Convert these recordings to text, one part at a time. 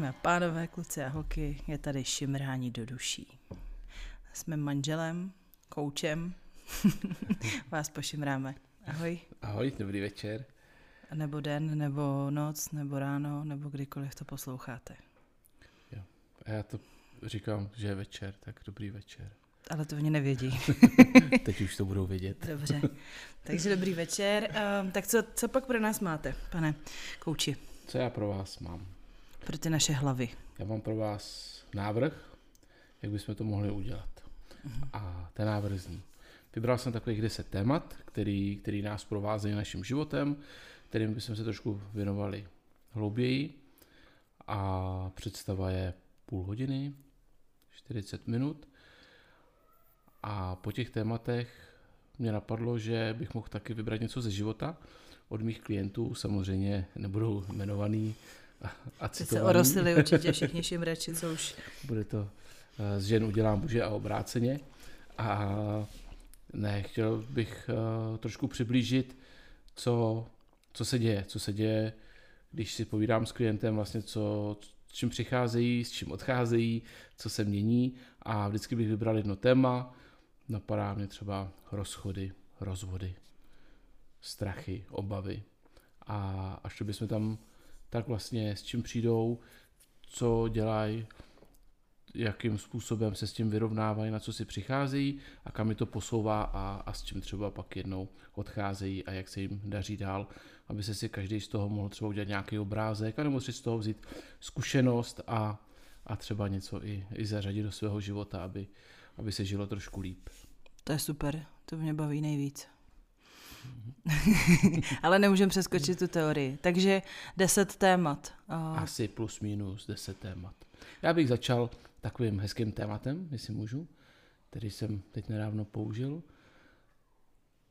Dámy a pánové, kluci a holky, je tady šimrání do duší. Jsme manželem, koučem, vás pošimráme. Ahoj. Ahoj, dobrý večer. Nebo den, nebo noc, nebo ráno, nebo kdykoliv to posloucháte. Jo. A já to říkám, že je večer, tak dobrý večer. Ale to oni nevědí. Teď už to budou vědět. Dobře. Takže dobrý večer. Um, tak co, co pak pro nás máte, pane kouči? Co já pro vás mám? Pro ty naše hlavy. Já mám pro vás návrh, jak bychom to mohli udělat. Uh-huh. A ten návrh zní. Vybral jsem takových 10 témat, který, který nás provázejí naším životem, kterým bychom se trošku věnovali hlouběji. A představa je půl hodiny, 40 minut. A po těch tématech mě napadlo, že bych mohl taky vybrat něco ze života od mých klientů. Samozřejmě nebudou jmenovaný a citovaný. se orosili určitě všichni šimrači, co už... Bude to z žen udělám muže a obráceně. A ne, chtěl bych uh, trošku přiblížit, co, co se děje, co se děje, když si povídám s klientem, vlastně co, s čím přicházejí, s čím odcházejí, co se mění a vždycky bych vybral jedno téma, napadá mě třeba rozchody, rozvody, strachy, obavy a až to bychom tam tak vlastně s čím přijdou, co dělají, jakým způsobem se s tím vyrovnávají, na co si přicházejí a kam mi to posouvá a, a s čím třeba pak jednou odcházejí a jak se jim daří dál, aby se si každý z toho mohl třeba udělat nějaký obrázek, anebo si z toho vzít zkušenost a, a třeba něco i, i zařadit do svého života, aby, aby se žilo trošku líp. To je super, to mě baví nejvíc. Ale nemůžeme přeskočit tu teorii. Takže deset témat. Asi plus minus deset témat. Já bych začal takovým hezkým tématem, jestli můžu, který jsem teď nedávno použil.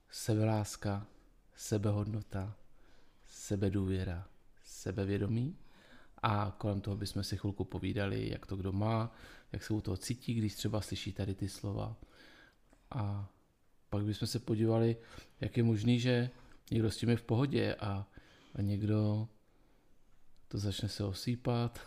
Sebeláska, sebehodnota, sebedůvěra, sebevědomí. A kolem toho bychom si chvilku povídali, jak to kdo má, jak se u toho cítí, když třeba slyší tady ty slova. A pak bychom se podívali, jak je možný, že někdo s tím je v pohodě a, a někdo to začne se osýpat.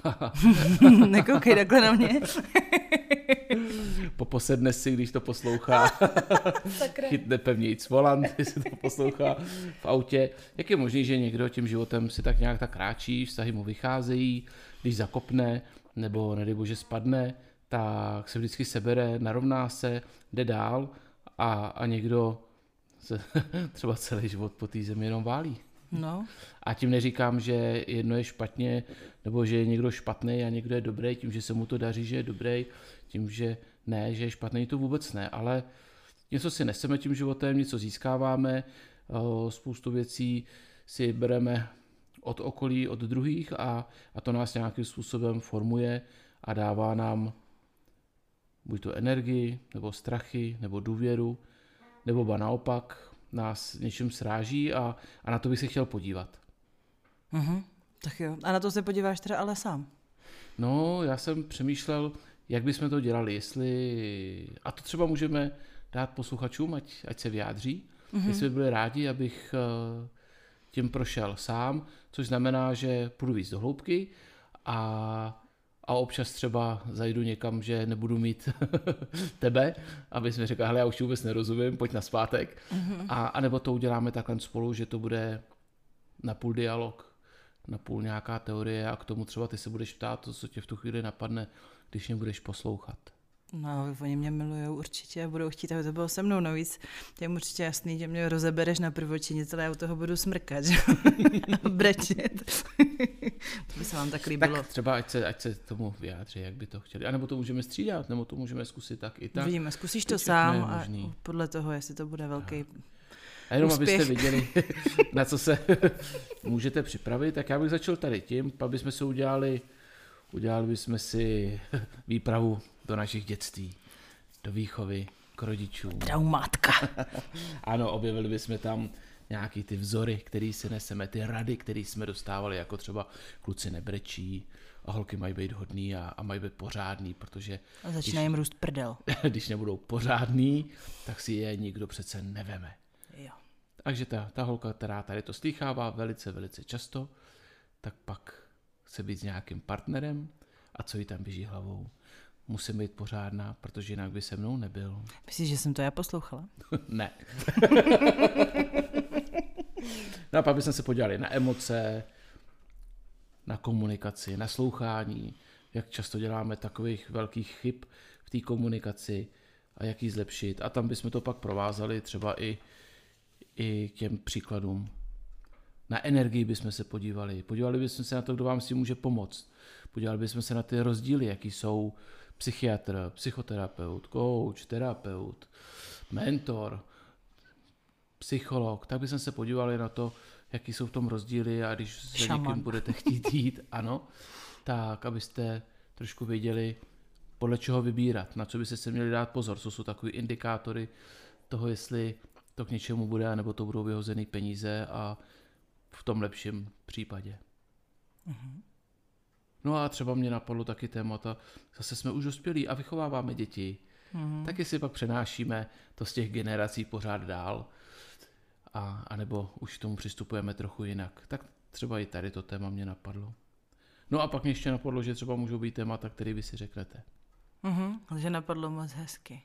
Nekoukej takhle na mě. Poposedne si, když to poslouchá. Chytne pevnějíc volant, když se to poslouchá v autě. Jak je možné, že někdo tím životem si tak nějak tak kráčí, vztahy mu vycházejí, když zakopne, nebo nedej bože spadne, tak se vždycky sebere, narovná se, jde dál a, a někdo se třeba celý život po té zemi jenom válí. No. A tím neříkám, že jedno je špatně, nebo že je někdo špatný a někdo je dobrý, tím, že se mu to daří, že je dobrý, tím, že ne, že je špatný, to vůbec ne, ale něco si neseme tím životem, něco získáváme, spoustu věcí si bereme od okolí, od druhých a, a to nás nějakým způsobem formuje a dává nám buď to energii, nebo strachy, nebo důvěru, nebo ba naopak nás něčím sráží a, a na to bych se chtěl podívat. Uh-huh. Tak jo. A na to se podíváš teda ale sám? No, já jsem přemýšlel, jak bychom to dělali, jestli... A to třeba můžeme dát posluchačům, ať, ať se vyjádří, uh-huh. jestli by byli rádi, abych eh, tím prošel sám, což znamená, že půjdu víc do hloubky a a občas třeba zajdu někam, že nebudu mít tebe, aby mi řekl, hele, já už vůbec nerozumím, pojď na zpátek. Mm-hmm. A, a nebo to uděláme takhle spolu, že to bude na půl dialog, na půl nějaká teorie a k tomu třeba ty se budeš ptát to, co tě v tu chvíli napadne, když mě budeš poslouchat. No, oni mě milují určitě a budou chtít, aby to bylo se mnou. Navíc je určitě jasný, že mě rozebereš na prvočině, ale já u toho budu smrkat že? a brečet. to by se vám tak líbilo. Tak třeba ať se, ať se tomu vyjádří, jak by to chtěli. A nebo to můžeme střídat, nebo to můžeme zkusit tak i tak. Vidíme, zkusíš to sám a podle toho, jestli to bude velký a jenom Úspěch. abyste viděli, na co se můžete připravit, tak já bych začal tady tím, pak bychom se udělali, udělali bychom si výpravu do našich dětství, do výchovy k rodičům. Traumátka. ano, objevili bychom tam nějaký ty vzory, který si neseme, ty rady, které jsme dostávali, jako třeba kluci nebrečí, a holky mají být hodný a, a mají být pořádný, protože... A začíná jim růst prdel. když nebudou pořádný, tak si je nikdo přece neveme. Jo. Takže ta, ta holka, která tady to slýchává velice, velice často, tak pak chce být s nějakým partnerem a co jí tam běží hlavou. Musím být pořádná, protože jinak by se mnou nebyl. Myslíš, že jsem to já poslouchala? ne. no a pak bychom se podívali na emoce, na komunikaci, na slouchání, jak často děláme takových velkých chyb v té komunikaci a jak ji zlepšit. A tam bychom to pak provázali třeba i, i k těm příkladům. Na energii bychom se podívali. Podívali bychom se na to, kdo vám si může pomoct. Podívali bychom se na ty rozdíly, jaký jsou psychiatr, psychoterapeut, coach, terapeut, mentor, psycholog. Tak bychom se podívali na to, jaký jsou v tom rozdíly a když se Šaman. někým budete chtít jít, ano, tak abyste trošku věděli, podle čeho vybírat, na co byste se měli dát pozor, co jsou takové indikátory toho, jestli to k něčemu bude, nebo to budou vyhozený peníze a v tom lepším případě. No a třeba mě napadlo taky témata, zase jsme už dospělí a vychováváme děti, Mhm. taky si pak přenášíme to z těch generací pořád dál, a, a nebo už k tomu přistupujeme trochu jinak. Tak třeba i tady to téma mě napadlo. No a pak mě ještě napadlo, že třeba můžou být témata, který vy si řeknete. Mhm, že napadlo moc hezky.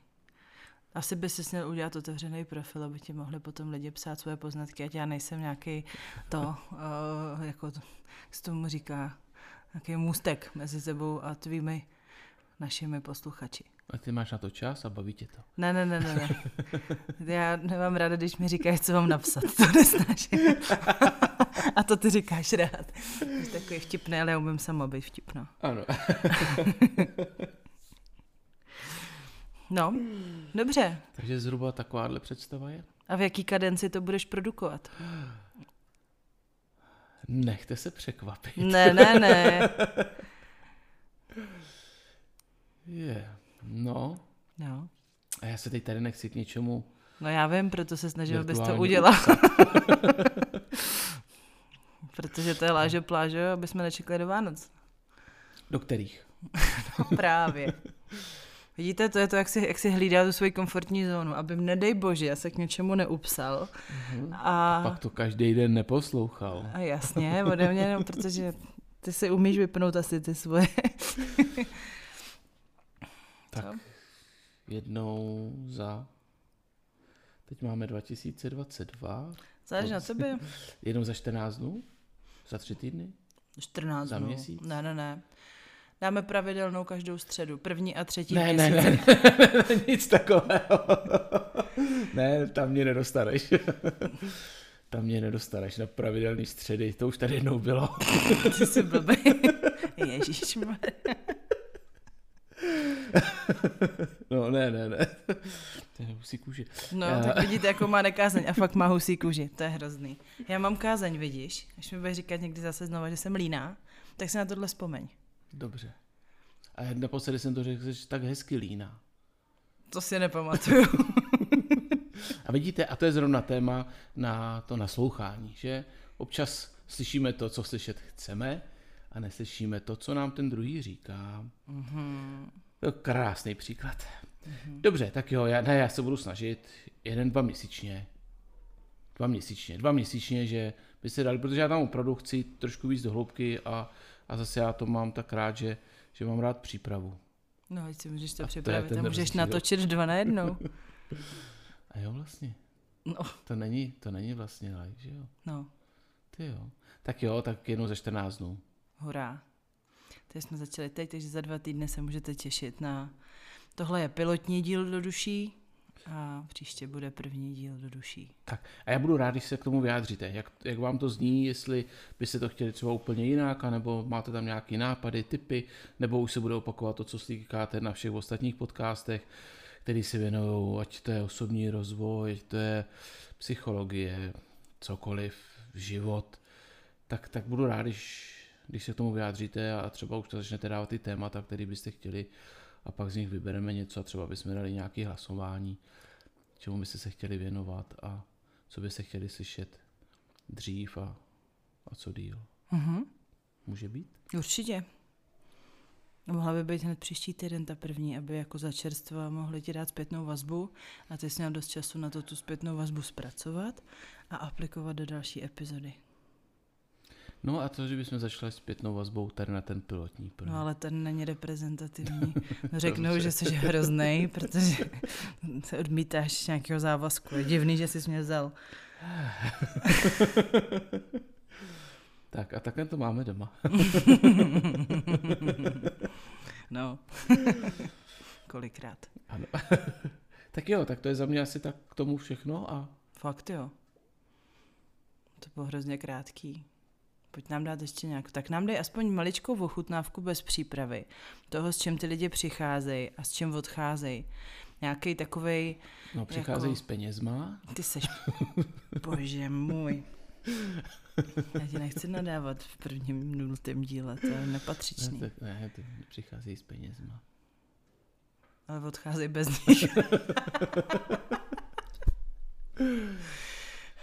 Asi by si měl udělat otevřený profil, aby ti mohli potom lidi psát svoje poznatky, ať já nejsem nějaký to, uh, jako to, jak se tomu říká, nějaký můstek mezi sebou a tvými našimi posluchači. A ty máš na to čas a baví tě to. Ne, ne, ne, ne, ne. Já nemám ráda, když mi říkáš, co mám napsat. To nesnáším. A to ty říkáš rád. Jsi takový vtipný, ale já umím sama být vtipná. Ano. No, dobře. Takže zhruba takováhle představa je. A v jaký kadenci to budeš produkovat? Nechte se překvapit. Ne, ne, ne. Je. No. No. A já se teď tady nechci k něčemu No já vím, proto se snažil, abys to udělal. Protože to je lážo plážo, aby jsme nečekali do Vánoc. Do kterých? No právě. Vidíte, to je to, jak si, jak si hlídá tu svoji komfortní zónu, aby nedej bože se k něčemu neupsal. A, Pak to každý den neposlouchal. a jasně, ode mě, no, protože ty si umíš vypnout asi ty svoje. Tak Co? jednou za... Teď máme 2022. Záleží na tebe. Jednou za 14 dnů? Za tři týdny? 14 Za dnů. měsíc? Ne, ne, ne. Dáme pravidelnou každou středu. První a třetí Ne, ne, měsíc. ne, nic takového. ne, tam mě nedostaneš. tam mě nedostaneš na pravidelný středy, to už tady jednou bylo. Ty jsi blbý. Ježíš no, ne, ne, ne. To je husí kůži. No, Já- tak vidíte, jako má nekázeň a fakt má husí kůži. To je hrozný. Já mám kázeň, vidíš? Až mi budeš říkat někdy zase znova, že jsem líná, tak si na tohle vzpomeň. Dobře. A naposledy jsem to řekl, že jsi tak hezky líná. To si nepamatuju. A vidíte, a to je zrovna téma na to naslouchání, že občas slyšíme to, co slyšet chceme a neslyšíme to, co nám ten druhý říká. Mhm. To je krásný příklad. Dobře, tak jo, já, ne, já se budu snažit jeden, dva měsíčně. Dva měsíčně, dva měsíčně, že by se dali, protože já tam opravdu chci trošku víc do hloubky a, a zase já to mám tak rád, že, že mám rád přípravu. No, ať si můžeš A to to je připravit ten a můžeš rozdíl. natočit dva na jednou. A jo, vlastně. No, To není, to není vlastně like, že jo? no, Ty jo. Tak jo, tak jednou za 14 dnů. hurá. Teď jsme začali teď, takže za dva týdny se můžete těšit na... Tohle je pilotní díl do duší a příště bude první díl do duší. Tak a já budu rád, když se k tomu vyjádříte. Jak, jak vám to zní, jestli byste to chtěli třeba úplně jinak, nebo máte tam nějaké nápady, typy, nebo už se bude opakovat to, co slyšíte na všech ostatních podcastech, který se věnují, ať to je osobní rozvoj, ať to je psychologie, cokoliv, život, tak, tak budu rád, když, když se k tomu vyjádříte a třeba už to začnete dávat ty témata, které byste chtěli a pak z nich vybereme něco a třeba bychom dali nějaké hlasování, čemu byste se chtěli věnovat a co byste chtěli slyšet dřív a, a co díl. Mhm. Může být? Určitě. Mohla by být hned příští týden ta první, aby jako za čerstva mohli ti dát zpětnou vazbu a ty jsi měl dost času na to tu zpětnou vazbu zpracovat a aplikovat do další epizody. No a to, že bychom začali zpětnou vazbou tady na ten pilotní plyn. No ale ten není reprezentativní. Řeknou, že jsi hrozný, protože se odmítáš nějakého závazku. Je divný, že jsi mě vzal. tak a takhle to máme doma. no. Kolikrát. Ano. tak jo, tak to je za mě asi tak k tomu všechno a... Fakt jo. To bylo hrozně krátký. Pojď nám dát ještě nějak. Tak nám dej aspoň maličkou ochutnávku bez přípravy. Toho, s čím ty lidi přicházejí a s čím odcházejí. Nějaký takový. No, přicházejí jako... s penězma. Ty seš... Bože můj. Já ti nechci nadávat v prvním nultém díle, to je nepatřičný. Ne, to, ne, ty přicházejí s penězma. Ale odcházejí bez nich.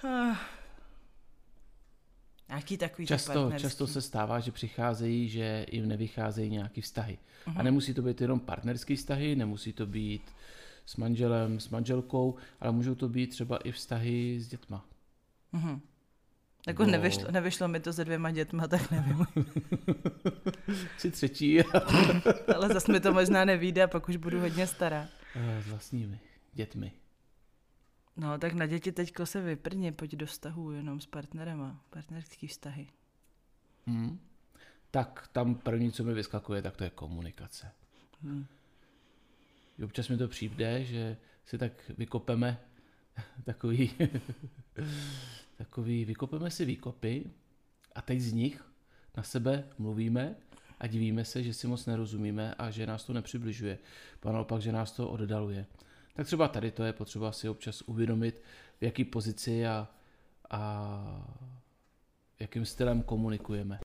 Nějaký takový často, často se stává, že přicházejí, že jim nevycházejí nějaký vztahy. Uh-huh. A mhm. nemusí to být jenom partnerský vztahy, nemusí to být s manželem, s manželkou, ale můžou to být třeba i vztahy s dětma. Uh-huh. Jako Bo... nevyšlo, nevyšlo mi to se dvěma dětma, tak nevím. Jsi třetí. ale zase mi to možná nevíde a pak už budu hodně stará. S vlastními dětmi. No, tak na děti teďko se vyprně, pojď do vztahu jenom s partnerem partnerský vztahy. Hmm. Tak tam první, co mi vyskakuje, tak to je komunikace. Hmm. Občas mi to přijde, že si tak vykopeme takový, takový, vykopeme si výkopy a teď z nich na sebe mluvíme a divíme se, že si moc nerozumíme a že nás to nepřibližuje. A naopak, že nás to oddaluje. Tak třeba tady to je potřeba si občas uvědomit, v jaký pozici a, a jakým stylem komunikujeme.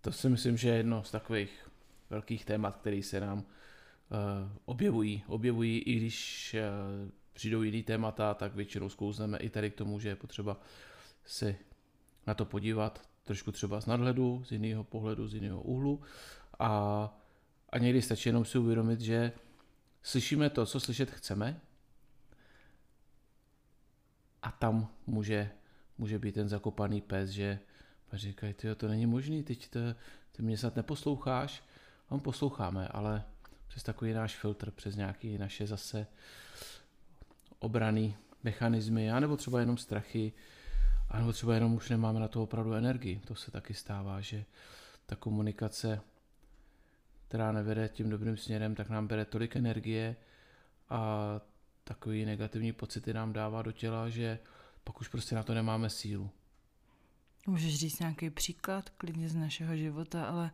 To si myslím, že je jedno z takových velkých témat, které se nám uh, objevují. Objevují i když uh, přijdou jiný témata, tak většinou zkouzneme i tady k tomu, že je potřeba si na to podívat trošku třeba z nadhledu, z jiného pohledu, z jiného úhlu a, a někdy stačí jenom si uvědomit, že slyšíme to, co slyšet chceme a tam může, může být ten zakopaný pes, že říkají, ty to není možný, teď to, ty mě snad neposloucháš. A on posloucháme, ale přes takový náš filtr, přes nějaké naše zase obraný mechanismy, anebo třeba jenom strachy, anebo třeba jenom už nemáme na to opravdu energii. To se taky stává, že ta komunikace která nevede tím dobrým směrem, tak nám bere tolik energie a takový negativní pocity nám dává do těla, že pak už prostě na to nemáme sílu. Můžeš říct nějaký příklad klidně z našeho života, ale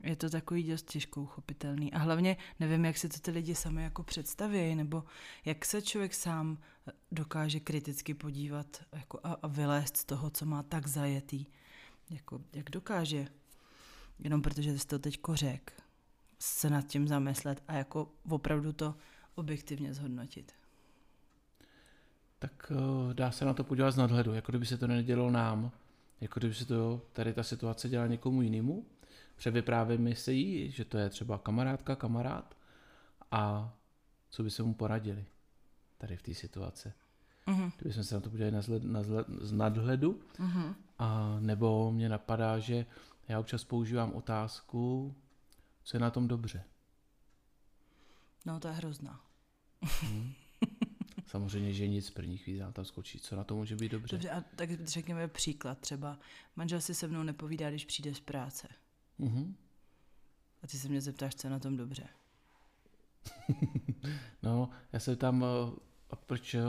je to takový dost těžko uchopitelný. A hlavně nevím, jak si to ty lidi sami jako představí, nebo jak se člověk sám dokáže kriticky podívat jako a, a vylézt z toho, co má tak zajetý. Jako, jak dokáže? Jenom protože jsi to teďko řekl se nad tím zamyslet a jako opravdu to objektivně zhodnotit. Tak uh, dá se na to podívat z nadhledu, jako kdyby se to nedělo nám, jako kdyby se to tady ta situace dělala někomu jinému. Převyprávíme si jí, že to je třeba kamarádka, kamarád a co by se mu poradili tady v té situaci. Uh-huh. Kdyby jsme se na to podívali na zled, na zled, z nadhledu, uh-huh. a nebo mě napadá, že já občas používám otázku, co je na tom dobře? No, to je hrozná. Hmm. Samozřejmě, že nic první chvíli tam skočí. Co na to může být dobře? Dobře, a tak řekněme příklad třeba. Manžel si se mnou nepovídá, když přijde z práce. Mm-hmm. A ty se mě zeptáš, co je na tom dobře. no, já se tam, eh, a proč, eh,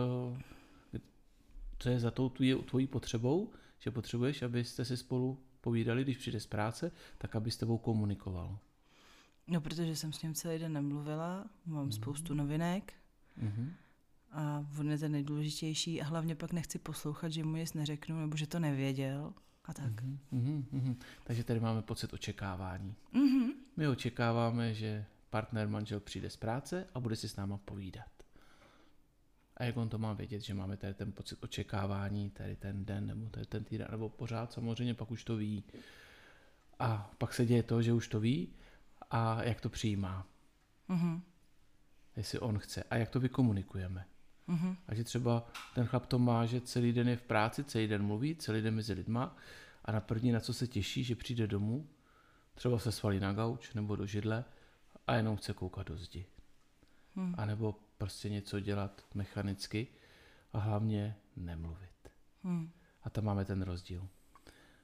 co je za tou tvojí, tvojí potřebou, že potřebuješ, abyste si spolu povídali, když přijde z práce, tak aby s tebou komunikoval. No, protože jsem s ním celý den nemluvila, mám mm-hmm. spoustu novinek mm-hmm. a on je ten nejdůležitější a hlavně pak nechci poslouchat, že mu nic neřeknu nebo že to nevěděl a tak. Mm-hmm. Mm-hmm. Takže tady máme pocit očekávání. Mm-hmm. My očekáváme, že partner, manžel přijde z práce a bude si s náma povídat. A jak on to má vědět, že máme tady ten pocit očekávání, tady ten den nebo tady ten týden, nebo pořád samozřejmě pak už to ví. A pak se děje to, že už to ví a jak to přijímá. Uh-huh. Jestli on chce a jak to vykomunikujeme. Uh-huh. A že třeba ten chlap to má, že celý den je v práci, celý den mluví, celý den mezi lidma a na první, na co se těší, že přijde domů, třeba se svalí na gauč nebo do židle a jenom chce koukat do zdi. Hmm. A nebo prostě něco dělat mechanicky a hlavně nemluvit. Hmm. A tam máme ten rozdíl.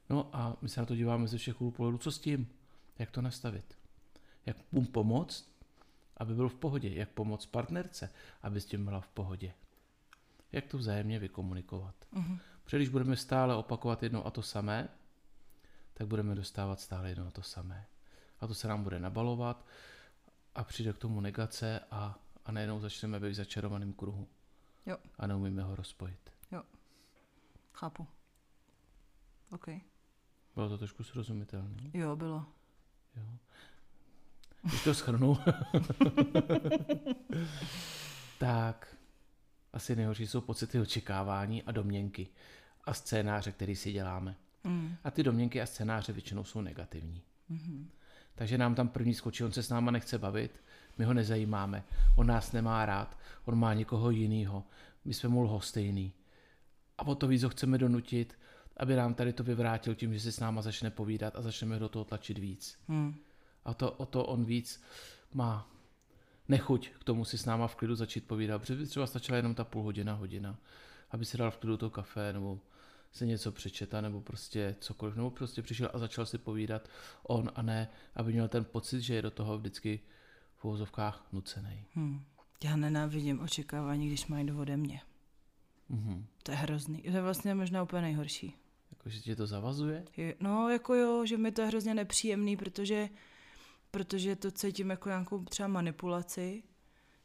No a my se na to díváme ze všech úhlů pohledu. Co s tím? Jak to nastavit? Jak mu pomoct, aby byl v pohodě? Jak pomoct partnerce, aby s tím byla v pohodě? Jak to vzájemně vykomunikovat? Uh-huh. Protože když budeme stále opakovat jedno a to samé, tak budeme dostávat stále jedno a to samé. A to se nám bude nabalovat a přijde k tomu negace a, a najednou začneme být v začarovaném kruhu. Jo. A neumíme ho rozpojit. Jo. Chápu. OK. Bylo to trošku srozumitelné? Jo, bylo. Jo. Když to schrnu, tak asi nejhorší jsou pocity očekávání a domněnky a scénáře, který si děláme. Mm. A ty domněnky a scénáře většinou jsou negativní. Mm-hmm. Takže nám tam první skočí, on se s náma nechce bavit, my ho nezajímáme, on nás nemá rád, on má někoho jiného, my jsme mu lhostejný. A o to víc ho chceme donutit, aby nám tady to vyvrátil tím, že si s náma začne povídat a začneme do toho tlačit víc. Hmm. A to, o to on víc má nechuť k tomu si s náma v klidu začít povídat, protože by třeba stačila jenom ta půl hodina, hodina, aby si dal v klidu to kafe, nebo se něco přečeta, nebo prostě cokoliv, nebo prostě přišel a začal si povídat on a ne, aby měl ten pocit, že je do toho vždycky v uvozovkách nucený. Hmm. Já nenávidím očekávání, když mají ode mě. Mm-hmm. To je hrozný. To je vlastně možná úplně nejhorší. Jako, že tě to zavazuje? Je, no, jako jo, že mi to je hrozně nepříjemný, protože, protože to cítím jako nějakou třeba manipulaci,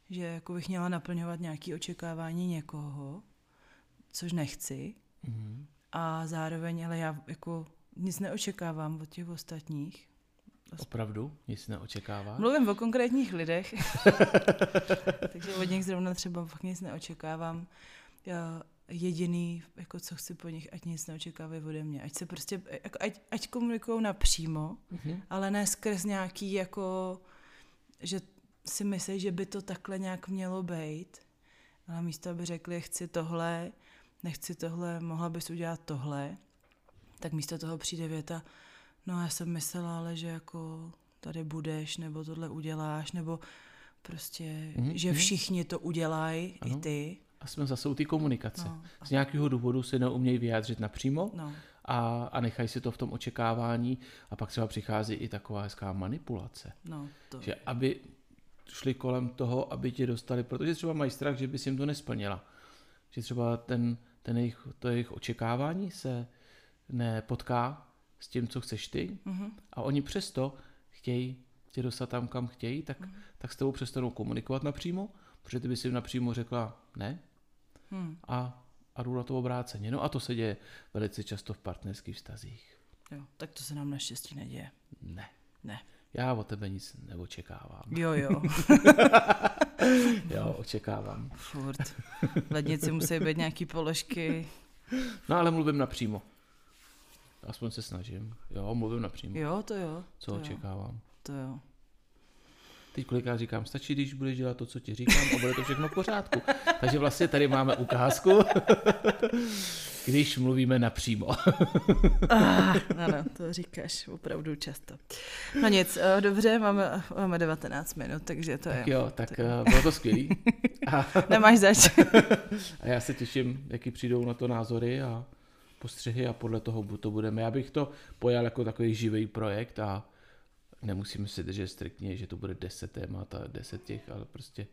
že jako bych měla naplňovat nějaké očekávání někoho, což nechci. Mm-hmm. A zároveň, ale já jako nic neočekávám od těch ostatních. Opravdu? Nic neočekává? Mluvím o konkrétních lidech, takže od nich zrovna třeba fakt nic neočekávám. Jediný, jako co chci po nich, ať nic neočekávají ode mě. Ať se prostě, jako, ať, ať komunikují napřímo, mm-hmm. ale ne skrz nějaký jako, že si myslí, že by to takhle nějak mělo být. Ale místo, aby řekli, chci tohle, nechci tohle, mohla bys udělat tohle, tak místo toho přijde věta, no já jsem myslela, ale že jako tady budeš, nebo tohle uděláš, nebo prostě, mm-hmm. že mhm. všichni to udělají, i ty. A jsme zase u té komunikace. No. Z nějakého důvodu se neumějí vyjádřit napřímo no. a, a nechají si to v tom očekávání a pak třeba přichází i taková hezká manipulace. No, to... Že aby šli kolem toho, aby tě dostali, protože třeba mají strach, že bys jim to nesplnila. Že třeba ten, ten jejich, to jejich očekávání se nepotká s tím, co chceš ty mm-hmm. a oni přesto chtějí tě dostat tam, kam chtějí, tak, mm-hmm. tak s tebou přestanou komunikovat napřímo, protože ty bys jim napřímo řekla ne, hmm. a, a jdu na to obráceně. No a to se děje velice často v partnerských vztazích. Jo, tak to se nám naštěstí neděje. Ne. Ne. Já o tebe nic neočekávám. Jo, jo. jo, očekávám. Furt. V lednici musí být nějaký položky. No ale mluvím napřímo. Aspoň se snažím. Jo, mluvím napřímo. Jo, to jo. Co to očekávám. Jo. To jo. Teď kolikrát říkám, stačí, když budeš dělat to, co ti říkám a bude to všechno v pořádku. Takže vlastně tady máme ukázku, když mluvíme napřímo. ah, ano, to říkáš opravdu často. No nic, eh, dobře, máme, máme 19 minut, takže to tak je. jo, tak to... Eh, bylo to skvělý. A... Nemáš zač. a já se těším, jaký přijdou na to názory a postřehy a podle toho to budeme. Já bych to pojal jako takový živý projekt a nemusíme si držet striktně, že to bude 10 témat a 10 těch, ale prostě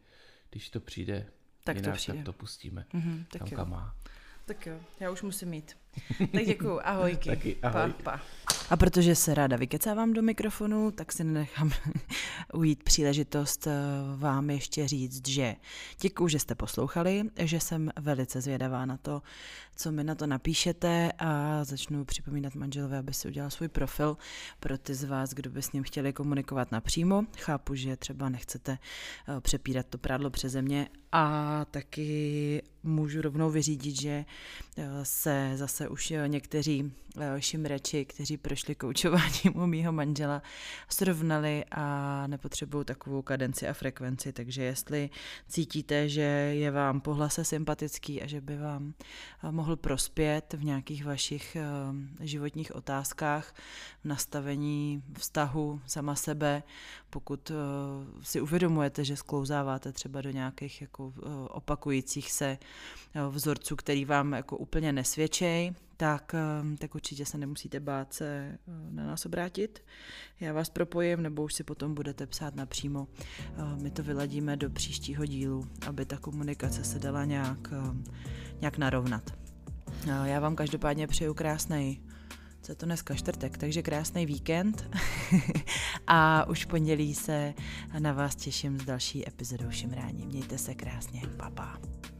když to přijde tak jinak, to přijde. tak to pustíme mm-hmm, tak tam, jo. kam má. Tak jo, já už musím mít. Tak děkuju, ahojky. Taky, ahoj. Pa, pa. A protože se ráda vykecávám do mikrofonu, tak si nenechám ujít příležitost eh, vám ještě říct, že děkuji, že jste poslouchali, že jsem velice zvědavá na to, co mi na to napíšete a začnu připomínat manželové, aby si udělal svůj profil pro ty z vás, kdo by s ním chtěli komunikovat napřímo. Chápu, že třeba nechcete eh, přepírat to prádlo přeze mě a taky můžu rovnou vyřídit, že eh, se zase už někteří šimreči, kteří prošli prošli koučováním u mýho manžela, srovnali a nepotřebují takovou kadenci a frekvenci, takže jestli cítíte, že je vám pohlase sympatický a že by vám mohl prospět v nějakých vašich životních otázkách, v nastavení vztahu sama sebe, pokud si uvědomujete, že sklouzáváte třeba do nějakých jako opakujících se vzorců, který vám jako úplně nesvědčej, tak, tak určitě se nemusíte bát se eh, na nás obrátit. Já vás propojím, nebo už si potom budete psát napřímo. Eh, my to vyladíme do příštího dílu, aby ta komunikace se dala nějak, nějak narovnat. Eh, já vám každopádně přeju krásný co je to dneska čtvrtek, takže krásný víkend a už pondělí se na vás těším s další epizodou Šimrání. Mějte se krásně, papa. Pa.